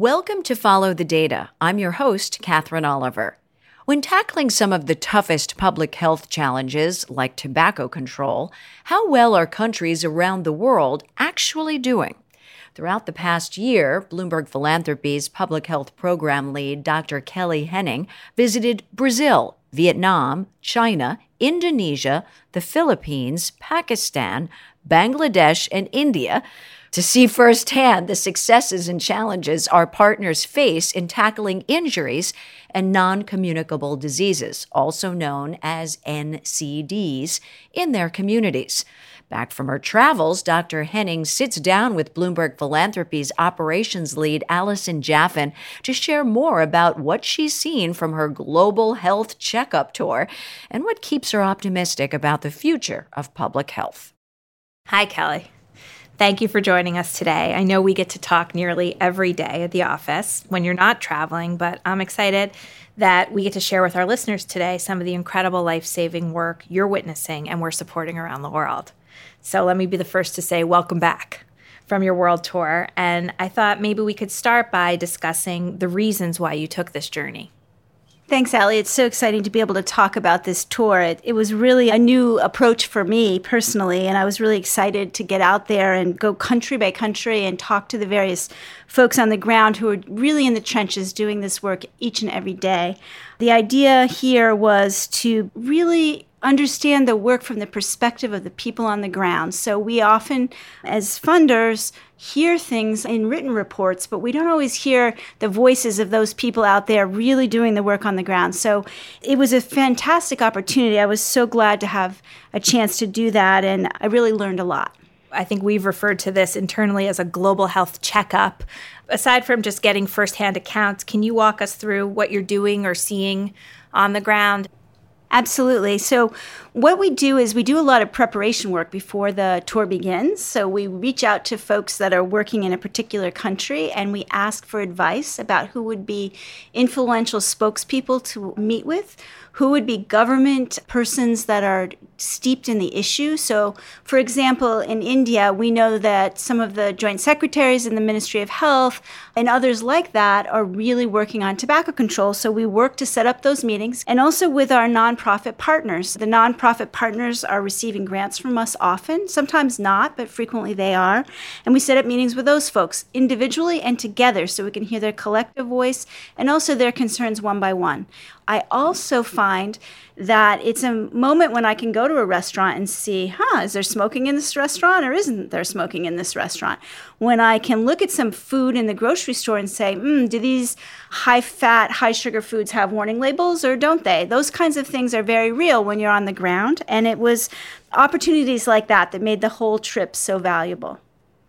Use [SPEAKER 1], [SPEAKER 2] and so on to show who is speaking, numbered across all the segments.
[SPEAKER 1] Welcome to Follow the Data. I'm your host, Katherine Oliver. When tackling some of the toughest public health challenges, like tobacco control, how well are countries around the world actually doing? Throughout the past year, Bloomberg Philanthropies public health program lead Dr. Kelly Henning visited Brazil, Vietnam, China, Indonesia, the Philippines, Pakistan, Bangladesh, and India to see firsthand the successes and challenges our partners face in tackling injuries and non communicable diseases, also known as NCDs, in their communities. Back from her travels, Dr. Henning sits down with Bloomberg Philanthropies operations lead Allison Jaffin to share more about what she's seen from her global health checkup tour and what keeps her optimistic about the future of public health.
[SPEAKER 2] Hi, Kelly. Thank you for joining us today. I know we get to talk nearly every day at the office when you're not traveling, but I'm excited that we get to share with our listeners today some of the incredible life saving work you're witnessing and we're supporting around the world. So let me be the first to say, welcome back from your world tour. And I thought maybe we could start by discussing the reasons why you took this journey.
[SPEAKER 3] Thanks, Allie. It's so exciting to be able to talk about this tour. It, it, was really a new approach for me personally, and I was really excited to get out there and go country by country and talk to the various folks on the ground who are really in the trenches doing this work each and every day. The idea here was to really understand the work from the perspective of the people on the ground. So we often, as funders, hear things in written reports, but we don't always hear the voices of those people out there really doing the work on the ground. So it was a fantastic opportunity. I was so glad to have a chance to do that, and I really learned a lot.
[SPEAKER 2] I think we've referred to this internally as a global health checkup. Aside from just getting firsthand accounts, can you walk us through what you're doing or seeing on the ground?
[SPEAKER 3] Absolutely. So, what we do is we do a lot of preparation work before the tour begins. So, we reach out to folks that are working in a particular country and we ask for advice about who would be influential spokespeople to meet with who would be government persons that are steeped in the issue. So, for example, in India, we know that some of the joint secretaries in the Ministry of Health and others like that are really working on tobacco control. So, we work to set up those meetings and also with our nonprofit partners. The nonprofit partners are receiving grants from us often, sometimes not, but frequently they are. And we set up meetings with those folks individually and together so we can hear their collective voice and also their concerns one by one. I also find that it's a moment when I can go to a restaurant and see, huh, is there smoking in this restaurant or isn't there smoking in this restaurant? When I can look at some food in the grocery store and say, hmm, do these high fat, high sugar foods have warning labels or don't they? Those kinds of things are very real when you're on the ground. And it was opportunities like that that made the whole trip so valuable.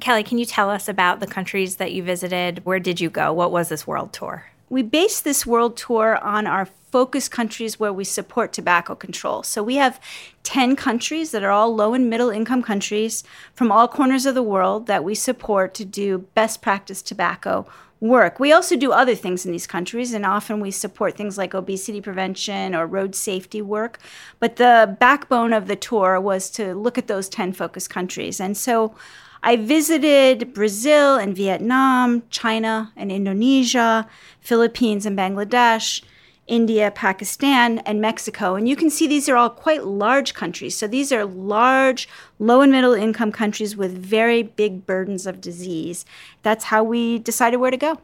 [SPEAKER 2] Kelly, can you tell us about the countries that you visited? Where did you go? What was this world tour?
[SPEAKER 3] We base this world tour on our focus countries where we support tobacco control. So we have 10 countries that are all low and middle income countries from all corners of the world that we support to do best practice tobacco work. We also do other things in these countries, and often we support things like obesity prevention or road safety work. But the backbone of the tour was to look at those 10 focus countries. And so I visited Brazil and Vietnam, China and Indonesia, Philippines and Bangladesh, India, Pakistan, and Mexico. And you can see these are all quite large countries. So these are large, low and middle income countries with very big burdens of disease. That's how we decided where to go.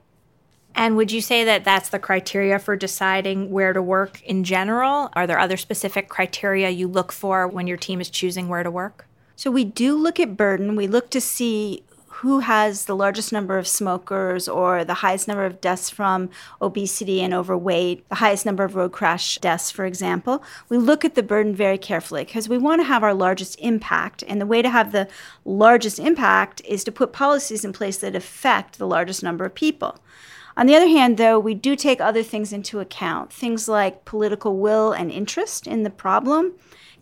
[SPEAKER 2] And would you say that that's the criteria for deciding where to work in general? Are there other specific criteria you look for when your team is choosing where to work?
[SPEAKER 3] So we do look at burden. We look to see who has the largest number of smokers or the highest number of deaths from obesity and overweight, the highest number of road crash deaths, for example. We look at the burden very carefully because we want to have our largest impact. And the way to have the largest impact is to put policies in place that affect the largest number of people. On the other hand, though, we do take other things into account, things like political will and interest in the problem,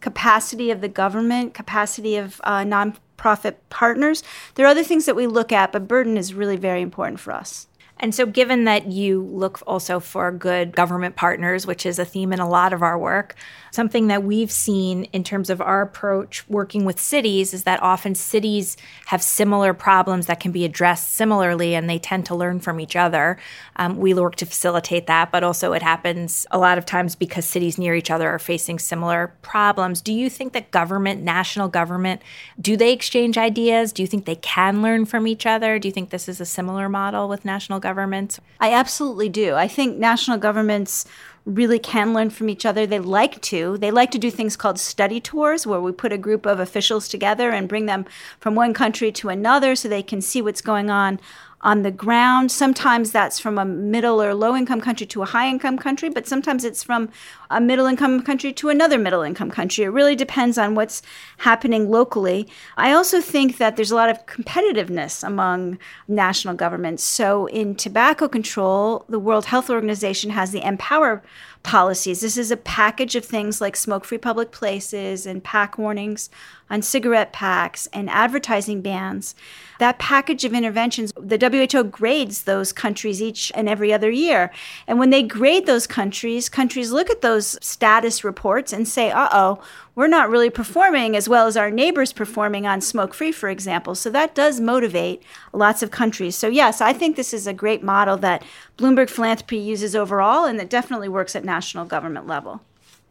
[SPEAKER 3] capacity of the government, capacity of uh, non profit partners. There are other things that we look at, but burden is really very important for us.
[SPEAKER 2] And so, given that you look also for good government partners, which is a theme in a lot of our work, something that we've seen in terms of our approach working with cities is that often cities have similar problems that can be addressed similarly and they tend to learn from each other. Um, we work to facilitate that, but also it happens a lot of times because cities near each other are facing similar problems. Do you think that government, national government, do they exchange ideas? Do you think they can learn from each other? Do you think this is a similar model with national governments?
[SPEAKER 3] I absolutely do. I think national governments really can learn from each other. They like to. They like to do things called study tours, where we put a group of officials together and bring them from one country to another so they can see what's going on on the ground. Sometimes that's from a middle or low income country to a high income country, but sometimes it's from a middle income country to another middle income country. It really depends on what's happening locally. I also think that there's a lot of competitiveness among national governments. So in tobacco control, the World Health Organization has the MPOWER policies. This is a package of things like smoke free public places and pack warnings on cigarette packs and advertising bans. That package of interventions, the WHO grades those countries each and every other year. And when they grade those countries, countries look at those status reports and say, uh oh, we're not really performing as well as our neighbors performing on smoke free, for example. So that does motivate lots of countries. So, yes, I think this is a great model that Bloomberg Philanthropy uses overall and that definitely works at national government level.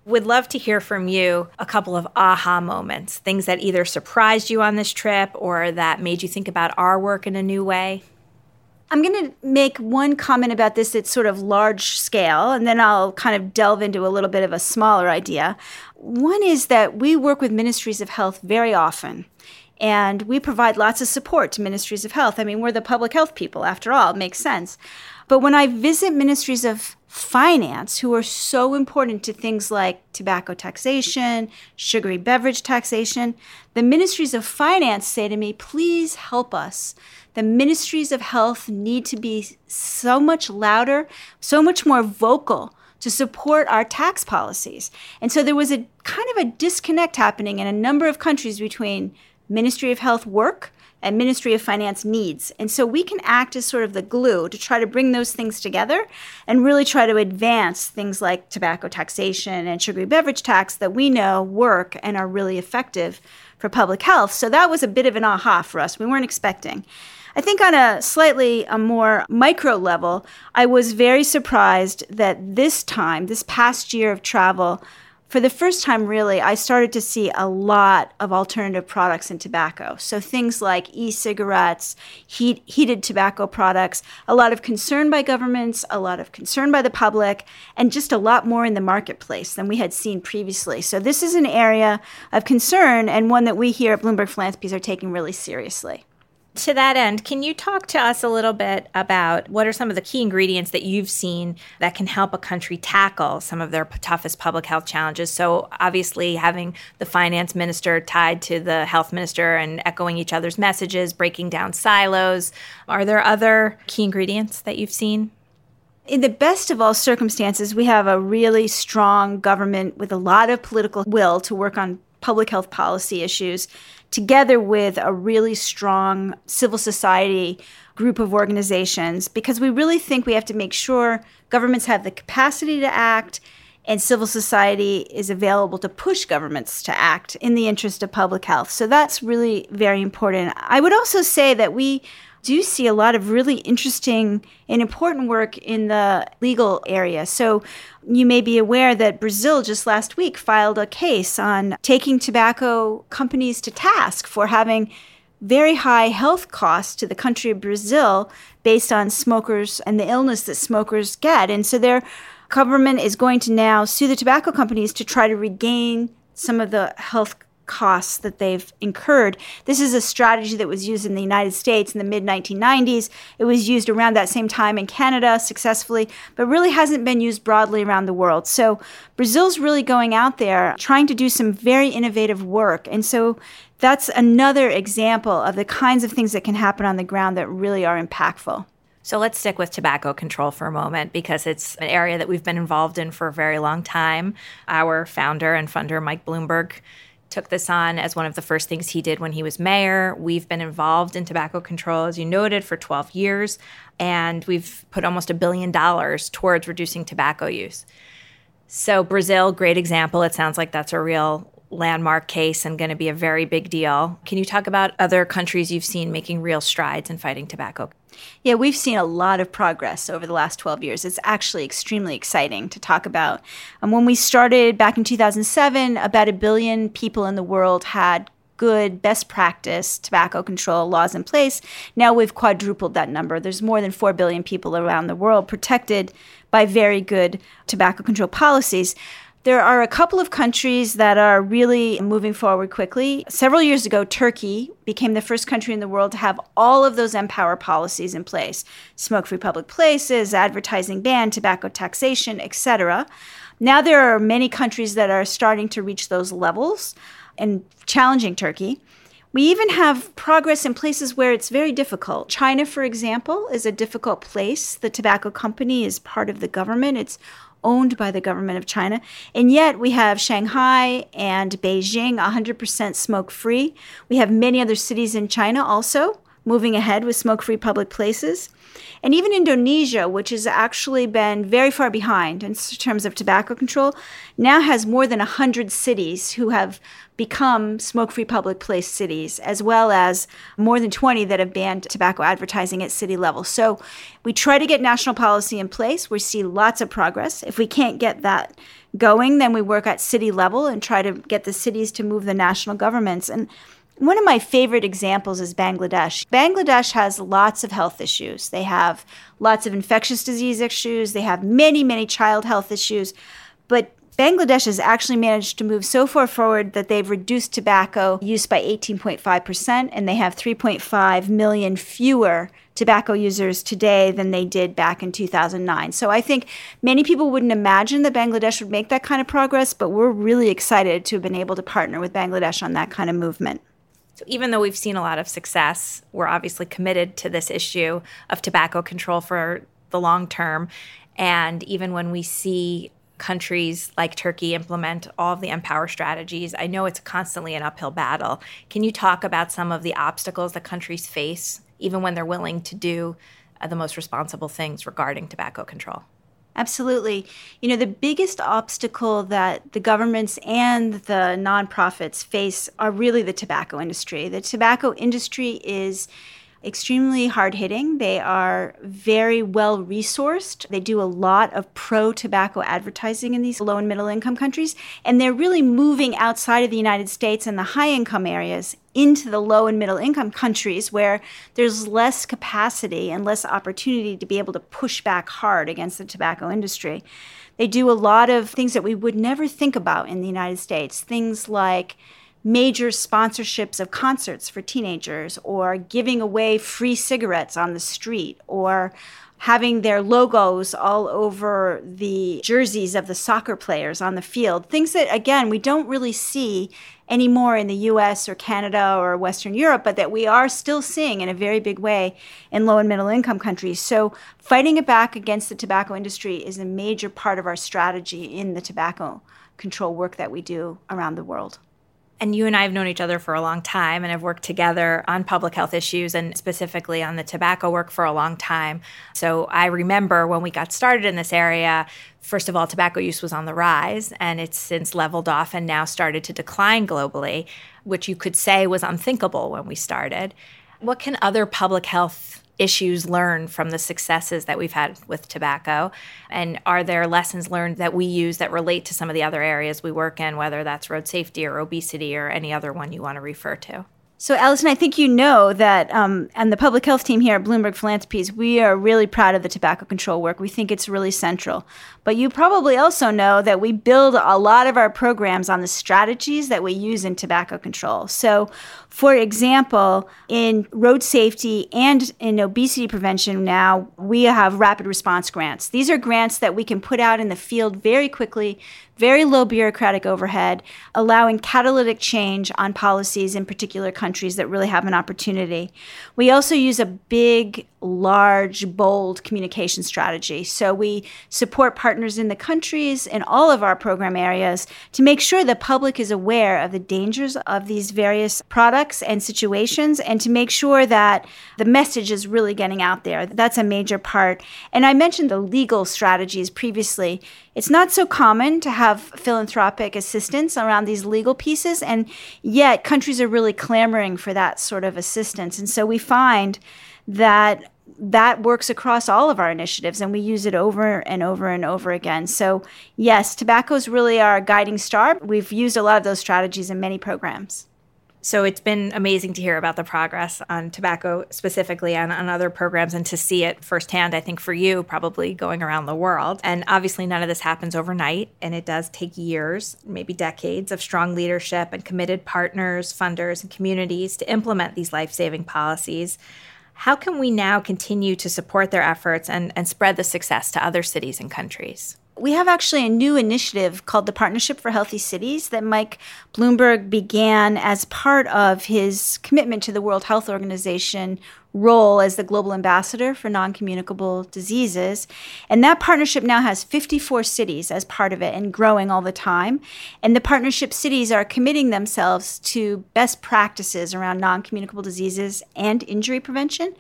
[SPEAKER 2] Would love to hear from you a couple of aha moments, things that either surprised you on this trip or that made you think about our work in a new way.
[SPEAKER 3] I'm going to make one comment about this that's sort of large scale, and then I'll kind of delve into a little bit of a smaller idea. One is that we work with ministries of health very often. And we provide lots of support to ministries of health. I mean, we're the public health people, after all, it makes sense. But when I visit ministries of finance, who are so important to things like tobacco taxation, sugary beverage taxation, the ministries of finance say to me, please help us. The ministries of health need to be so much louder, so much more vocal to support our tax policies. And so there was a kind of a disconnect happening in a number of countries between Ministry of Health work and Ministry of Finance needs. And so we can act as sort of the glue to try to bring those things together and really try to advance things like tobacco taxation and sugary beverage tax that we know work and are really effective for public health. So that was a bit of an aha for us. We weren't expecting. I think on a slightly a more micro level, I was very surprised that this time, this past year of travel, for the first time, really, I started to see a lot of alternative products in tobacco. So things like e cigarettes, heat, heated tobacco products, a lot of concern by governments, a lot of concern by the public, and just a lot more in the marketplace than we had seen previously. So this is an area of concern and one that we here at Bloomberg Philanthropies are taking really seriously.
[SPEAKER 2] To that end, can you talk to us a little bit about what are some of the key ingredients that you've seen that can help a country tackle some of their toughest public health challenges? So, obviously, having the finance minister tied to the health minister and echoing each other's messages, breaking down silos. Are there other key ingredients that you've seen?
[SPEAKER 3] in the best of all circumstances, we have a really strong government with a lot of political will to work on public health policy issues together with a really strong civil society group of organizations because we really think we have to make sure governments have the capacity to act and civil society is available to push governments to act in the interest of public health. So that's really very important. I would also say that we do see a lot of really interesting and important work in the legal area. So you may be aware that Brazil just last week filed a case on taking tobacco companies to task for having very high health costs to the country of Brazil based on smokers and the illness that smokers get. And so their government is going to now sue the tobacco companies to try to regain some of the health costs that they've incurred. This is a strategy that was used in the United States in the mid 1990s. It was used around that same time in Canada successfully, but really hasn't been used broadly around the world. So Brazil's really going out there trying to do some very innovative work. And so that's another example of the kinds of things that can happen on the ground that really are impactful.
[SPEAKER 2] So let's stick with tobacco control for a moment because it's an area that we've been involved in for a very long time. Our founder and funder, Mike Bloomberg, took this on as one of the first things he did when he was mayor. We've been involved in tobacco control, as you noted, for 12 years, and we've put almost a billion dollars towards reducing tobacco use. So, Brazil, great example. It sounds like that's a real landmark case and going to be a very big deal. Can you talk about other countries you've seen making real strides in fighting tobacco?
[SPEAKER 3] Yeah, we've seen a lot of progress over the last 12 years. It's actually extremely exciting to talk about. Um, when we started back in 2007, about a billion people in the world had good best practice tobacco control laws in place. Now we've quadrupled that number. There's more than 4 billion people around the world protected by very good tobacco control policies. There are a couple of countries that are really moving forward quickly. Several years ago, Turkey became the first country in the world to have all of those MPOWER policies in place smoke free public places, advertising ban, tobacco taxation, etc. Now there are many countries that are starting to reach those levels and challenging Turkey. We even have progress in places where it's very difficult. China, for example, is a difficult place. The tobacco company is part of the government. It's owned by the government of China. And yet we have Shanghai and Beijing 100% smoke free. We have many other cities in China also moving ahead with smoke free public places. And even Indonesia, which has actually been very far behind in terms of tobacco control, now has more than 100 cities who have become smoke free public place cities, as well as more than 20 that have banned tobacco advertising at city level. So we try to get national policy in place. We see lots of progress. If we can't get that going, then we work at city level and try to get the cities to move the national governments. And one of my favorite examples is Bangladesh. Bangladesh has lots of health issues. They have lots of infectious disease issues. They have many, many child health issues. But Bangladesh has actually managed to move so far forward that they've reduced tobacco use by 18.5%, and they have 3.5 million fewer tobacco users today than they did back in 2009. So I think many people wouldn't imagine that Bangladesh would make that kind of progress, but we're really excited to have been able to partner with Bangladesh on that kind of movement.
[SPEAKER 2] So, even though we've seen a lot of success, we're obviously committed to this issue of tobacco control for the long term. And even when we see countries like Turkey implement all of the MPOWER strategies, I know it's constantly an uphill battle. Can you talk about some of the obstacles that countries face, even when they're willing to do uh, the most responsible things regarding tobacco control?
[SPEAKER 3] Absolutely. You know, the biggest obstacle that the governments and the nonprofits face are really the tobacco industry. The tobacco industry is extremely hard hitting. They are very well resourced. They do a lot of pro tobacco advertising in these low and middle income countries. And they're really moving outside of the United States and the high income areas into the low and middle income countries where there's less capacity and less opportunity to be able to push back hard against the tobacco industry. They do a lot of things that we would never think about in the United States, things like major sponsorships of concerts for teenagers or giving away free cigarettes on the street or having their logos all over the jerseys of the soccer players on the field. Things that, again, we don't really see anymore in the US or Canada or Western Europe, but that we are still seeing in a very big way in low and middle income countries. So, fighting it back against the tobacco industry is a major part of our strategy in the tobacco control work that we do around the world
[SPEAKER 2] and you and I have known each other for a long time and have worked together on public health issues and specifically on the tobacco work for a long time. So I remember when we got started in this area, first of all, tobacco use was on the rise and it's since leveled off and now started to decline globally, which you could say was unthinkable when we started. What can other public health issues learned from the successes that we've had with tobacco? And are there lessons learned that we use that relate to some of the other areas we work in, whether that's road safety or obesity or any other one you want to refer to?
[SPEAKER 3] So, Allison, I think you know that, um, and the public health team here at Bloomberg Philanthropies, we are really proud of the tobacco control work. We think it's really central. But you probably also know that we build a lot of our programs on the strategies that we use in tobacco control. So, for example, in road safety and in obesity prevention now, we have rapid response grants. These are grants that we can put out in the field very quickly, very low bureaucratic overhead, allowing catalytic change on policies in particular countries that really have an opportunity. We also use a big large, bold communication strategy. So we support partners in the countries in all of our program areas to make sure the public is aware of the dangers of these various products and situations and to make sure that the message is really getting out there. That's a major part. And I mentioned the legal strategies previously. It's not so common to have philanthropic assistance around these legal pieces, and yet countries are really clamoring for that sort of assistance. And so we find that that works across all of our initiatives and we use it over and over and over again. So, yes, tobacco is really our guiding star. We've used a lot of those strategies in many programs.
[SPEAKER 2] So it's been amazing to hear about the progress on tobacco specifically and on other programs and to see it firsthand, I think for you, probably going around the world. And obviously, none of this happens overnight, and it does take years, maybe decades of strong leadership and committed partners, funders, and communities to implement these life saving policies. How can we now continue to support their efforts and, and spread the success to other cities and countries?
[SPEAKER 3] We have actually a new initiative called the Partnership for Healthy Cities that Mike Bloomberg began as part of his commitment to the World Health Organization role as the global ambassador for non communicable diseases. And that partnership now has 54 cities as part of it and growing all the time. And the partnership cities are committing themselves to best practices around non communicable diseases and injury prevention.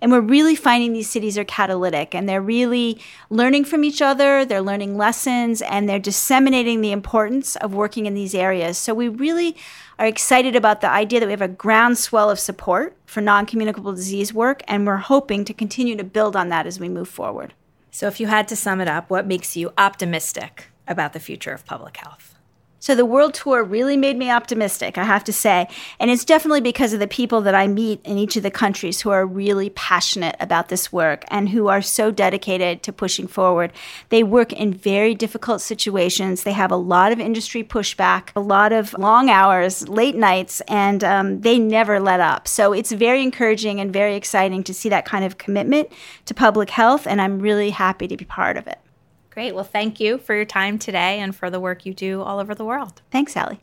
[SPEAKER 3] And we're really finding these cities are catalytic and they're really learning from each other, they're learning lessons, and they're disseminating the importance of working in these areas. So we really are excited about the idea that we have a groundswell of support for non communicable disease work, and we're hoping to continue to build on that as we move forward.
[SPEAKER 2] So, if you had to sum it up, what makes you optimistic about the future of public health?
[SPEAKER 3] So the world tour really made me optimistic, I have to say. And it's definitely because of the people that I meet in each of the countries who are really passionate about this work and who are so dedicated to pushing forward. They work in very difficult situations. They have a lot of industry pushback, a lot of long hours, late nights, and um, they never let up. So it's very encouraging and very exciting to see that kind of commitment to public health. And I'm really happy to be part of it.
[SPEAKER 2] Great. Well, thank you for your time today and for the work you do all over the world.
[SPEAKER 3] Thanks, Allie.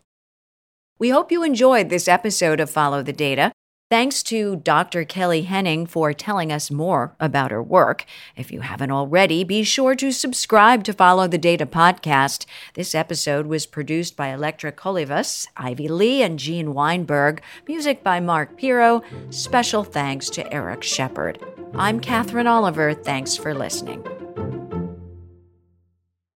[SPEAKER 1] We hope you enjoyed this episode of Follow the Data. Thanks to Dr. Kelly Henning for telling us more about her work. If you haven't already, be sure to subscribe to Follow the Data podcast. This episode was produced by Electra Colivas, Ivy Lee, and Gene Weinberg. Music by Mark Piro. Special thanks to Eric Shepard. I'm Katherine Oliver. Thanks for listening.